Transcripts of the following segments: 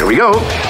Here we go.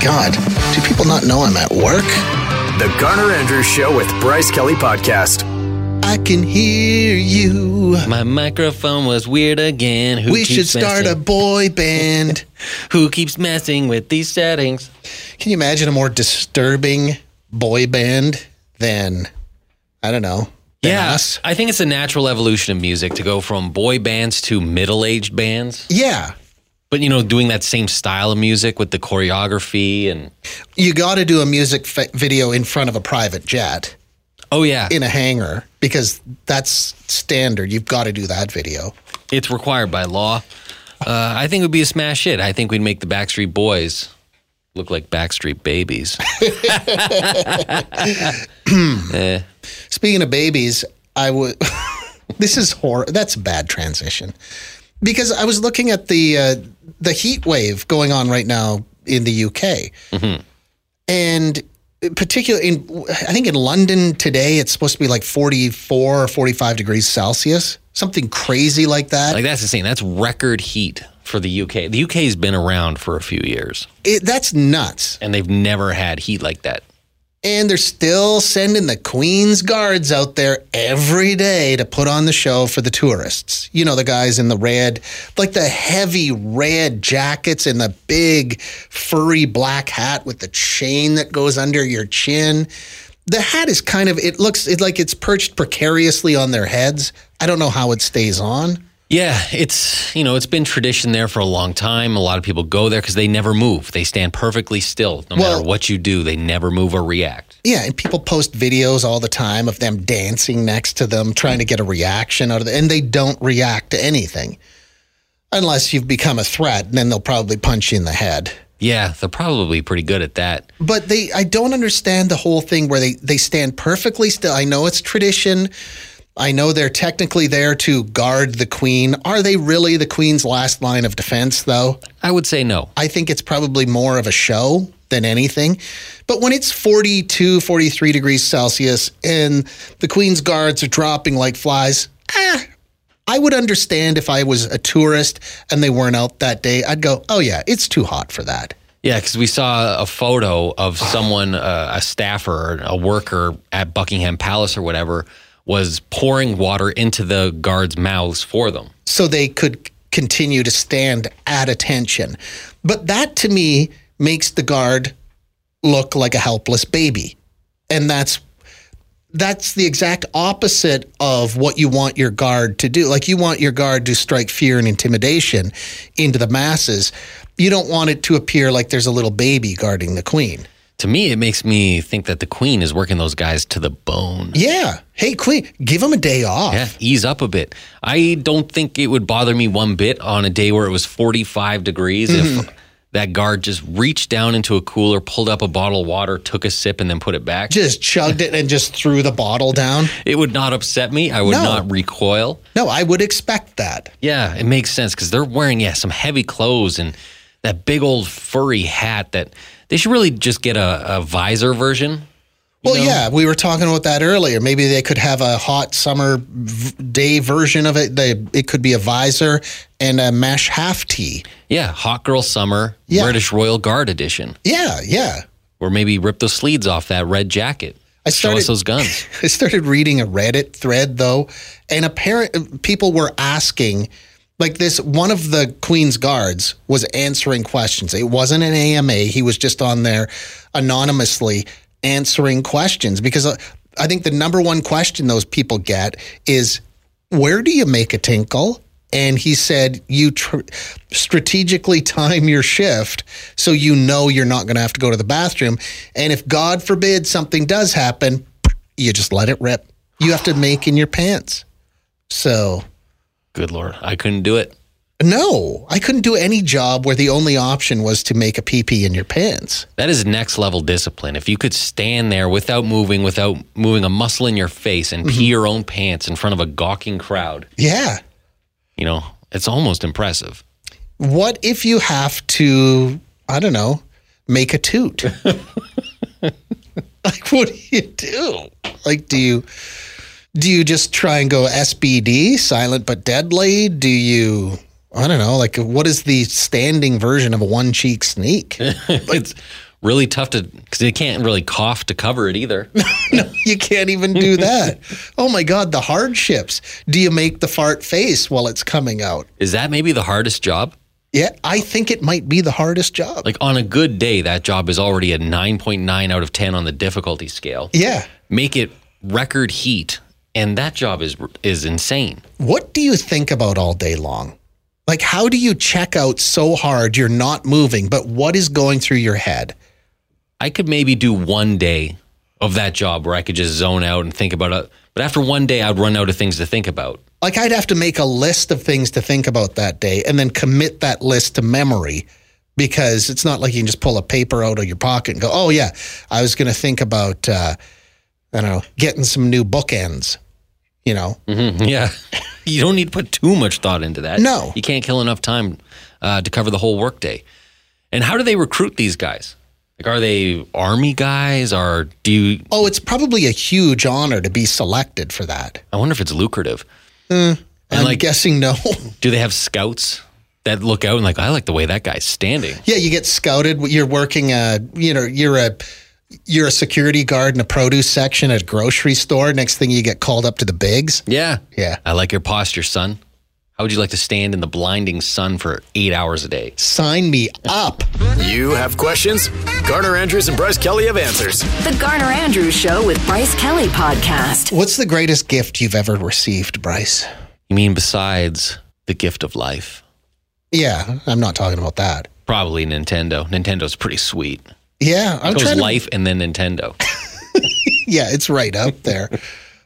God, do people not know I'm at work? The Garner Andrews Show with Bryce Kelly Podcast. I can hear you. My microphone was weird again. Who we should keeps start a boy band. Who keeps messing with these settings? Can you imagine a more disturbing boy band than, I don't know, than yeah, us? I think it's a natural evolution of music to go from boy bands to middle-aged bands. Yeah. But you know, doing that same style of music with the choreography and You got to do a music f- video in front of a private jet oh yeah, in a hangar because that's standard. You've got to do that video. it's required by law. Uh, I think it would be a smash hit. I think we'd make the Backstreet Boys look like Backstreet Babies. Eh. Speaking of babies, I would. this is horror. That's a bad transition because I was looking at the uh, the heat wave going on right now in the UK, and particularly in I think in London today it's supposed to be like forty four or forty five degrees Celsius, something crazy like that. Like that's insane. That's record heat for the UK. The UK's been around for a few years, it, that's nuts. and they've never had heat like that. And they're still sending the Queen's guards out there every day to put on the show for the tourists. You know, the guys in the red, like the heavy red jackets and the big furry black hat with the chain that goes under your chin. The hat is kind of, it looks like it's perched precariously on their heads. I don't know how it stays on. Yeah, it's you know it's been tradition there for a long time. A lot of people go there because they never move. They stand perfectly still, no Well- matter what you do. They never move or react. Yeah, and people post videos all the time of them dancing next to them, trying to get a reaction out of it, and they don't react to anything. Unless you've become a threat, and then they'll probably punch you in the head. Yeah, they're probably pretty good at that. But they I don't understand the whole thing where they, they stand perfectly still. I know it's tradition. I know they're technically there to guard the queen. Are they really the queen's last line of defense though? I would say no. I think it's probably more of a show than anything. But when it's 42, 43 degrees Celsius and the Queen's guards are dropping like flies, ah, I would understand if I was a tourist and they weren't out that day. I'd go, oh, yeah, it's too hot for that. Yeah, because we saw a photo of someone, uh, a staffer, a worker at Buckingham Palace or whatever, was pouring water into the guards' mouths for them. So they could continue to stand at attention. But that to me makes the guard look like a helpless baby. And that's that's the exact opposite of what you want your guard to do. Like you want your guard to strike fear and intimidation into the masses. You don't want it to appear like there's a little baby guarding the queen. To me, it makes me think that the queen is working those guys to the bone. Yeah. Hey, queen, give them a day off. Yeah, ease up a bit. I don't think it would bother me one bit on a day where it was 45 degrees if mm-hmm. that guard just reached down into a cooler, pulled up a bottle of water, took a sip, and then put it back. Just chugged it and just threw the bottle down. It would not upset me. I would No. not recoil. No, I would expect that. Yeah, it makes sense because they're wearing, yeah, some heavy clothes and that big old furry hat that they should really just get a, a visor version. Well, yeah, we were talking about that earlier. Maybe they could have a hot summer v- day version of it. They, it could be a visor and a mesh half tee. Yeah, Hot Girl Summer, Yeah. British Royal Guard edition. Yeah, yeah. Or maybe rip the sleeves off that red jacket. I Show started- us those guns. I started reading a Reddit thread though, and apparent people were asking, like this. One of the Queen's guards was answering questions. It wasn't an AMA. He was just on there anonymously answering questions because uh, I think the number one question those people get is, "Where do you make a tinkle?" And he said, "You tr- strategically time your shift so you know you're not going to have to go to the bathroom. And if God forbid something does happen, you just let it rip. You have to make in your pants. So Good Lord. I couldn't do it. No, I couldn't do any job where the only option was to make a pee pee in your pants. That is next level discipline. If you could stand there without moving, without moving a muscle in your face and pee mm-hmm. your own pants in front of a gawking crowd, Yeah. you know, it's almost impressive. What if you have to, I don't know, make a toot? like, what do you do? Like, do you do you just try and go SBD, silent but deadly? Do you, I don't know, like, what is the standing version of a one cheek sneak? it's really tough to because you can't really cough to cover it either. no, you can't even do that. oh my God, the hardships. Do you make the fart face while it's coming out? Is that maybe the hardest job? Yeah, I think it might be the hardest job. Like on a good day, that job is already a 9.9 out of 10 on the difficulty scale. yeah. Make it record heat, and that job is is insane. What do you think about all day long? Like, how do you check out so hard you're not moving, but what is going through your head? I could maybe do one day of that job where I could just zone out and think about it. But after one day, I'd run out of things to think about. Like, I'd have to make a list of things to think about that day and then commit that list to memory because it's not like you can just pull a paper out of your pocket and go, oh, yeah, I was going to think about, uh, I don't know, getting some new bookends, you know? Mhm, Yeah. you don't need to put too much thought into that. No. You can't kill enough time uh, to cover the whole workday. And how do they recruit these guys? Like, are they army guys or do you, Oh, it's probably a huge honor to be selected for that. I wonder if it's lucrative. and I'm like, guessing no. do they have scouts that look out and like, I like the way that guy's standing? Yeah, you get scouted. You're working a, you know, you're a, you're a security guard in a produce section at a grocery store. Next thing you get called up to the bigs. Yeah. Yeah. I like your posture, son. How would you like to stand in the blinding sun for eight hours a day? Sign me up. You have questions? Garner Andrews and Bryce Kelly have answers. The Garner Andrews Show with Bryce Kelly Podcast. What's the greatest gift you've ever received, Bryce? You mean besides the gift of life? Yeah, I'm not talking about that. Probably Nintendo. Nintendo's pretty sweet. Yeah, I'm It goes trying to, life and then Nintendo. Yeah, it's right up there.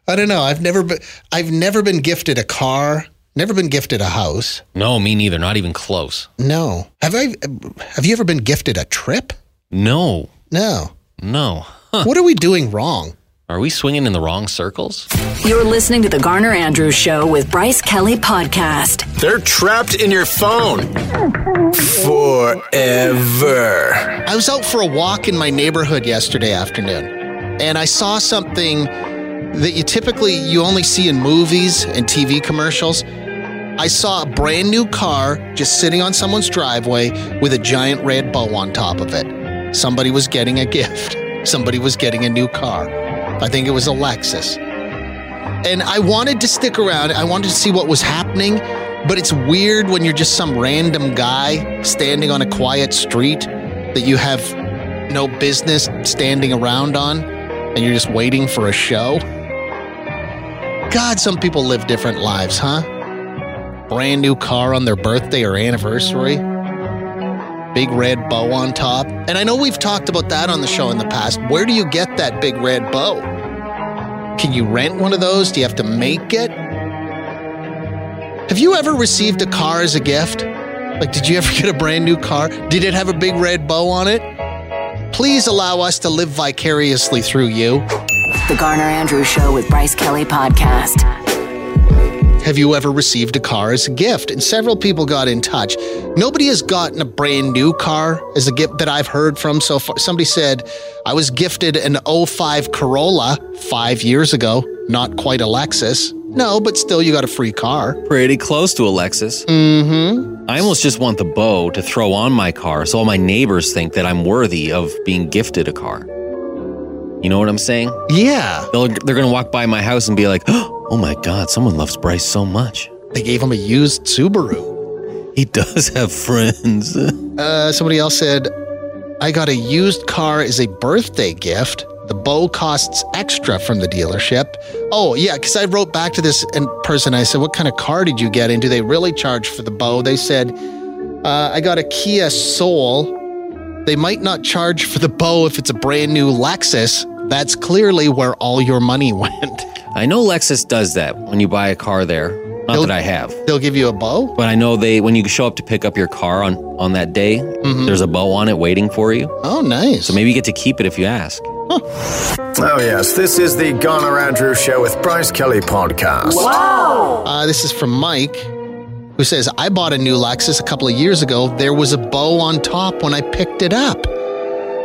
I don't know. I've never been. I've never been gifted a car. Never been gifted a house. no, me neither. Not even close. No. Have I? Have you ever been gifted a trip? No, No. no. Huh. What are we doing wrong? Are we swinging in the wrong circles? You're listening to The Garner Andrews Show with Bryce Kelly Podcast. They're trapped in your phone forever. I was out for a walk in my neighborhood yesterday afternoon, and I saw something that you typically you only see in movies and TV commercials. I saw a brand new car just sitting on someone's driveway with a giant red bow on top of it. Somebody was getting a gift. Somebody was getting a new car. I think it was a Lexus. And I wanted to stick around. I wanted to see what was happening, but it's weird when you're just some random guy standing on a quiet street that you have no business standing around on and you're just waiting for a show. God, some people live different lives, huh? Brand new car on their birthday or anniversary. Big red bow on top. And I know we've talked about that on the show in the past. Where do you get that big red bow? Can you rent one of those? Do you have to make it? Have you ever received a car as a gift? Like, did you ever get a brand new car? Did it have a big red bow on it? Please allow us to live vicariously through you. The Garner Andrews Show with Bryce Kelly Podcast. Have you ever received a car as a gift? And several people got in touch. Nobody has gotten a brand new car as a gift that I've heard from so far. Somebody said, I was gifted an 05 Corolla five years ago. Not quite a Lexus. No, but still, you got a free car. Pretty close to a Lexus. Mm-hmm. I almost just want the bow to throw on my car so all my neighbors think that I'm worthy of being gifted a car. You know what I'm saying? Yeah. They'll, they're going to walk by my house and be like, oh my God, someone loves Bryce so much. They gave him a used Subaru. He does have friends. Uh, somebody else said, I got a used car as a birthday gift. The bow costs extra from the dealership. Oh, yeah, because I wrote back to this person. I said, What kind of car did you get? And do they really charge for the bow? They said, uh, I got a Kia Soul. They might not charge for the bow if it's a brand new Lexus. That's clearly where all your money went. I know Lexus does that when you buy a car there. Not They'll- that I have. They'll give you a bow. But I know they when you show up to pick up your car on on that day, Mm-hmm. there's a bow on it waiting for you. Oh, nice. So maybe you get to keep it if you ask. Oh, yes, this is the Garner Andrews Show with Bryce Kelly podcast. Uh, this is from Mike, who says, I bought a new Lexus a couple of years ago. There was a bow on top when I picked it up.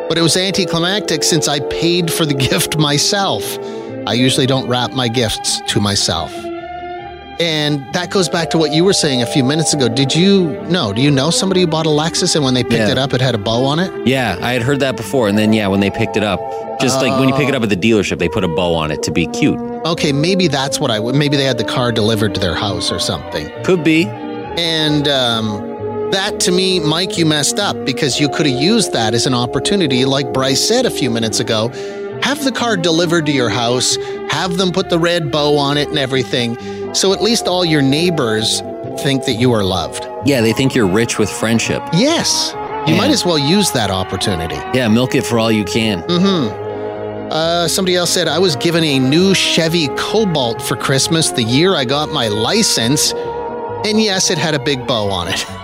But it was anticlimactic since I paid for the gift myself. I usually don't wrap my gifts to myself. And that goes back to what you were saying a few minutes ago. Did you know? Do you know somebody who bought a Lexus and when they picked Yeah. it up, it had a bow on it? Yeah, I had heard that before, and then yeah, when they picked it up, just like when you pick it up at the dealership, they put a bow on it to be cute. Okay, maybe that's what I would. Maybe they had the car delivered to their house or something. Could be. And um, that to me, Mike, you messed up because you could have used that as an opportunity, like Bryce said a few minutes ago. Have the car delivered to your house, have them put the red bow on it and everything. So at least all your neighbors think that you are loved. Yeah, they think you're rich with friendship. Yes, you Yeah. might as well use that opportunity. Yeah, milk it for all you can. Uh, somebody else said, I was given a new Chevy Cobalt for Christmas the year I got my license. And yes, it had a big bow on it.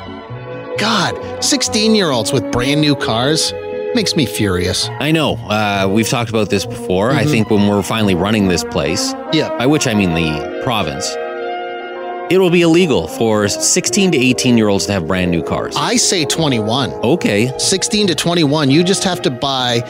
God, 16 year olds with brand new cars makes me furious. I know. Uh, we've talked about this before. I think when we're finally running this place, Yeah. by which I mean the province, it will be illegal for 16 to 18 year olds to have brand new cars. I say 21. Okay. 16 to 21, you just have to buy,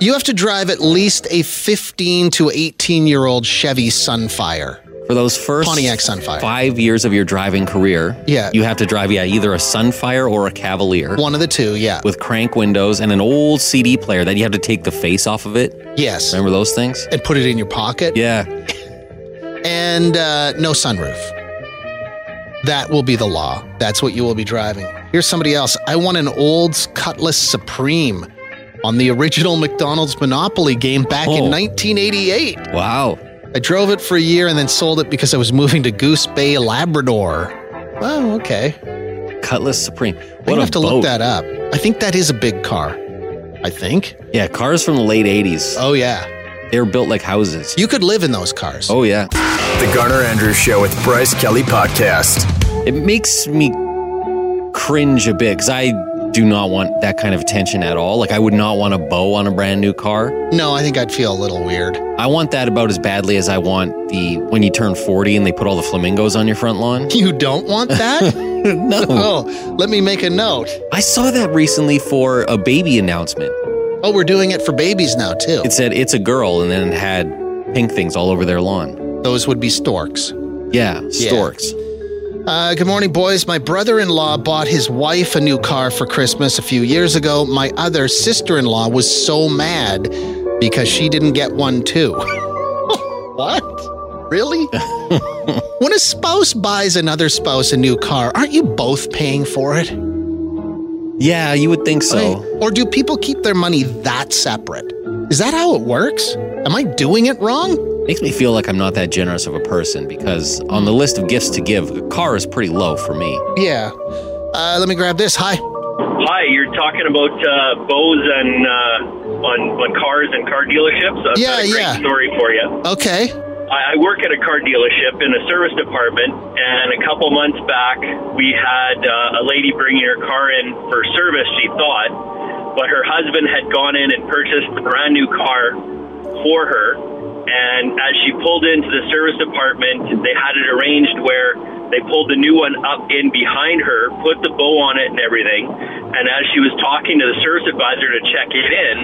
you have to drive at least a 15 to 18 year old Chevy Sunfire. For those first Pontiac Sunfire. five years of your driving career, Yeah. you have to drive yeah either a Sunfire or a Cavalier One of the two, yeah. with crank windows and an old CD player that you have to take the face off of it. yes. Remember those things? And put it in your pocket. Yeah. and uh, no sunroof. That will be the law. That's what you will be driving. Here's somebody else. I want an Olds Cutlass Supreme on the original McDonald's Monopoly game back in Oh. 1988. Wow. I drove it for a year and then sold it because I was moving to Goose Bay, Labrador. Oh, okay. Cutlass Supreme. I'm What gonna have to boat. look that up. I think that is a big car. I think. Yeah, cars from the late 80s. Oh yeah. They were built like houses. You could live in those cars. Oh, yeah. The Garner Andrews Show with Bryce Kelly podcast. It makes me cringe a bit because I do not want that kind of attention at all. Like, I would not want a bow on a brand new car. No, I think I'd feel a little weird. I want that about as badly as I want the when you turn 40 and they put all the flamingos on your front lawn. You don't want that? no. oh, let me make a note. I saw that recently for a baby announcement. Oh, we're doing it for babies now too. It said it's a girl and then it had pink things all over their lawn. Those would be storks. Yeah, storks. Uh, good morning, boys. My brother in law bought his wife a new car for Christmas a few years ago. My other sister in law was so mad because she didn't get one too. what? Really? when a spouse buys another spouse a new car, aren't you both paying for it? Yeah, you would think so. Or do people keep their money that separate? Is that how it works? Am I doing it wrong? Makes me feel like I'm not that generous of a person because on the list of gifts to give, a car is pretty low for me. Yeah. Uh, let me grab this. Hi. Hi, you're talking about uh, bows and uh, on on cars and car dealerships. I've Yeah, got a great yeah. story for you. Okay. I, I work at a car dealership in a service department, and a couple months back, we had uh, a lady bringing her car in for service. She thought, but her husband had gone in and purchased a brand new car for her. And as she pulled into the service department, they had it arranged where they pulled the new one up in behind her, put the bow on it and everything. And as she was talking to the service advisor to check it in,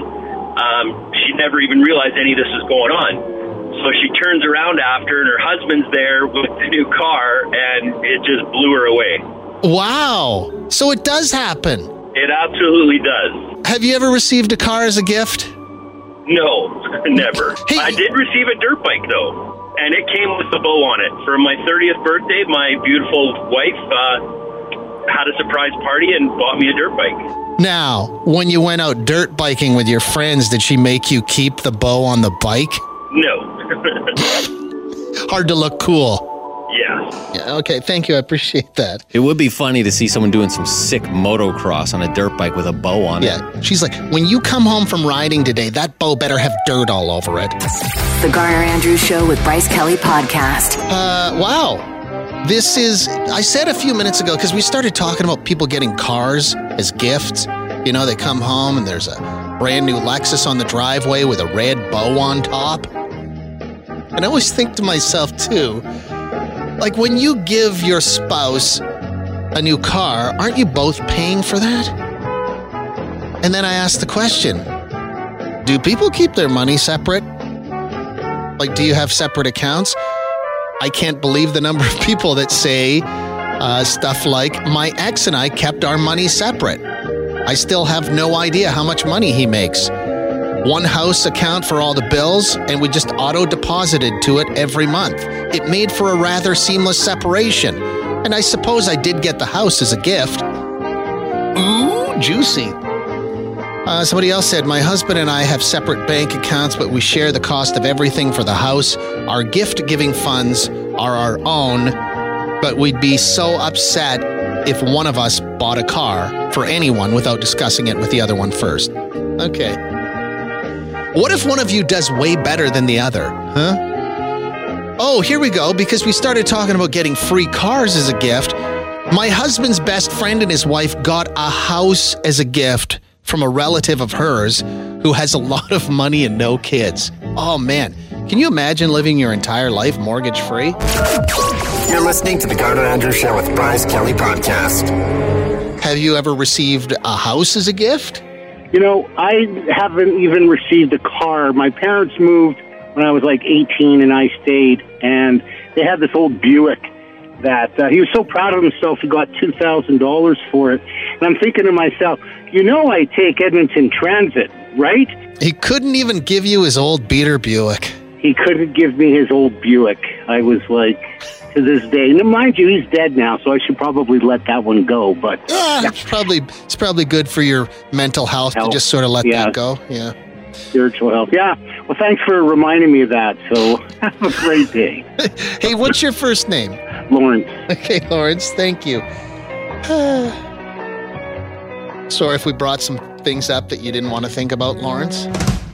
um, she never even realized any of this was going on. So she turns around after, and her husband's there with the new car, and it just blew her away. Wow. So it does happen. It absolutely does. Have you ever received a car as a gift? No, never. Hey- I did receive a dirt bike though, and it came with the bow on it. For my 30th birthday, my beautiful wife uh, had a surprise party and bought me a dirt bike. Now, when you went out dirt biking with your friends, did she make you keep the bow on the bike? No. Hard to look cool. Yeah. Yeah, okay, thank you. I appreciate that. It would be funny to see someone doing some sick motocross on a dirt bike with a bow on it. Yeah. She's like, when you come home from riding today, that bow better have dirt all over it. The Garner Andrews Show with Bryce Kelly Podcast. Uh, wow. This is, I said a few minutes ago, because we started talking about people getting cars as gifts. You know, they come home and there's a brand new Lexus on the driveway with a red bow on top. And I always think to myself, too, like when you give your spouse a new car, aren't you both paying for that? And then I ask the question do people keep their money separate? Like, do you have separate accounts? I can't believe the number of people that say uh, stuff like, my ex and I kept our money separate. I still have no idea how much money he makes. One house account for all the bills, and we just auto deposited to it every month. It made for a rather seamless separation. And I suppose I did get the house as a gift. Ooh, juicy. Uh, somebody else said, My husband and I have separate bank accounts, but we share the cost of everything for the house. Our gift giving funds are our own, but we'd be so upset if one of us bought a car for anyone without discussing it with the other one first. Okay. What if one of you does way better than the other? Huh? Oh, here we go, because we started talking about getting free cars as a gift. My husband's best friend and his wife got a house as a gift from a relative of hers who has a lot of money and no kids. Oh man, can you imagine living your entire life mortgage free? You're listening to the Garner Andrews Show with Bryce Kelly Podcast. Have you ever received a house as a gift? You know, I haven't even received a car. My parents moved when I was like 18 and I stayed, and they had this old Buick that uh, he was so proud of himself he got $2,000 for it. And I'm thinking to myself, you know, I take Edmonton Transit, right? He couldn't even give you his old beater Buick. He couldn't give me his old Buick. I was like, to this day. And mind you, he's dead now, so I should probably let that one go. But ah, yeah, it's probably it's probably good for your mental health, health. to just sort of let yeah. that go. Yeah, spiritual health. Yeah. Well, thanks for reminding me of that. So have a great day. hey, what's your first name? Lawrence. Okay, Lawrence. Thank you. Sorry if we brought some things up that you didn't want to think about, Lawrence.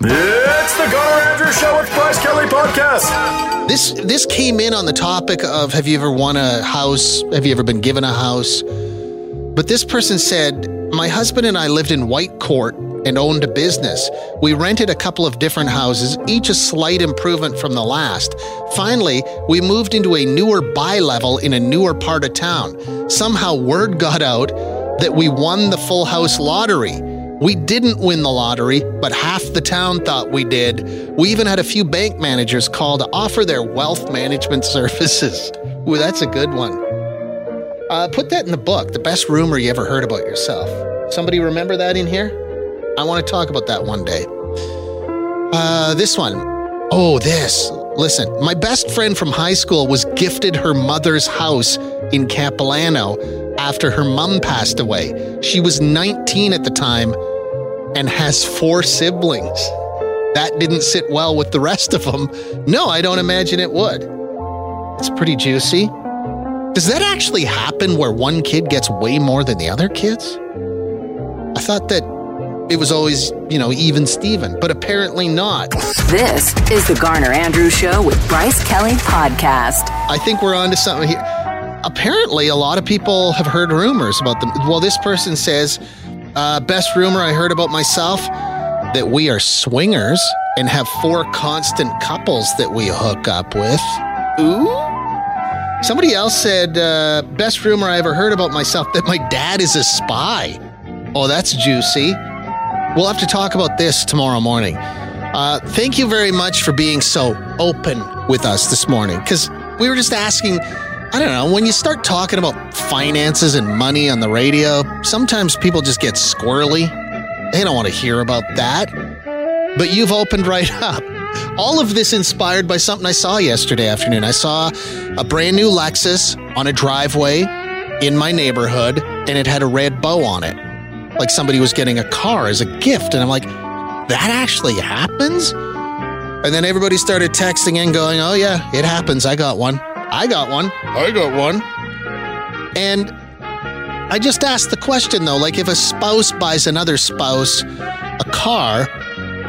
It's the Garner Andrews Show with Bryce Kelly Podcast. This this came in on the topic of have you ever won a house? Have you ever been given a house? But this person said, My husband and I lived in Whitecourt and owned a business. We rented a couple of different houses, each a slight improvement from the last. Finally, we moved into a newer bi level in a newer part of town. Somehow, word got out that we won the full house lottery. We didn't win the lottery, but half the town thought we did. We even had a few bank managers call to offer their wealth management services. Ooh, that's a good one. Uh, put that in the book, the best rumor you ever heard about yourself. Somebody remember that in here? I want to talk about that one day. Uh, this one. Oh, this. Listen, my best friend from high school was gifted her mother's house in Capilano after her mom passed away. She was 19 at the time and has four siblings. That didn't sit well with the rest of them. No, I don't imagine it would. It's pretty juicy. Does that actually happen where one kid gets way more than the other kids? I thought that it was always, you know, even Steven, but apparently not. This is the Garner Andrews Show with Bryce Kelly Podcast. I think we're on to something here. Apparently, a lot of people have heard rumors about them. Well, this person says, uh, best rumor I heard about myself that we are swingers and have four constant couples that we hook up with. Ooh. Somebody else said, uh, best rumor I ever heard about myself that my dad is a spy. Oh, that's juicy. We'll have to talk about this tomorrow morning. Uh, thank you very much for being so open with us this morning because we were just asking. I don't know, when you start talking about finances and money on the radio, sometimes people just get squirrely. They don't want to hear about that. But you've opened right up. All of this inspired by something I saw yesterday afternoon. I saw a brand new Lexus on a driveway in my neighborhood, and it had a red bow on it. Like somebody was getting a car as a gift. And I'm like, that actually happens? And then everybody started texting and going, oh, yeah, it happens. I got one. I got one. I got one. And I just asked the question though, like if a spouse buys another spouse a car,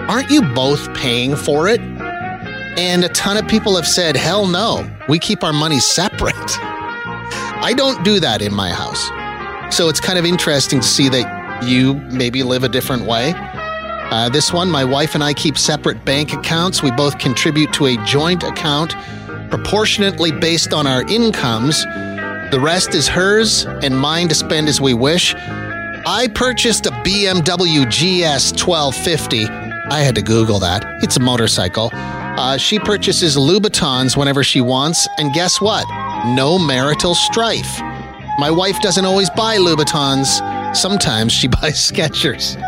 aren't you both paying for it? And a ton of people have said, hell no, we keep our money separate. I don't do that in my house. So it's kind of interesting to see that you maybe live a different way. Uh, this one, my wife and I keep separate bank accounts. We both contribute to a joint account proportionately based on our incomes. The rest is hers and mine to spend as we wish. I purchased a BMW GS 1250. I had to Google that. It's a motorcycle. Uh, she purchases Louboutins whenever she wants, and guess what? No marital strife. My wife doesn't always buy Louboutins. Sometimes she buys Skechers.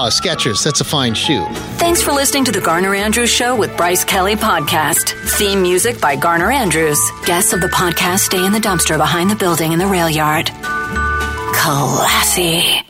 Oh, Skechers, that's a fine shoe. Thanks for listening to the Garner Andrews Show with Bryce Kelly Podcast. Theme music by Garner Andrews. Guests of the podcast stay in the dumpster behind the building in the rail yard. Classy.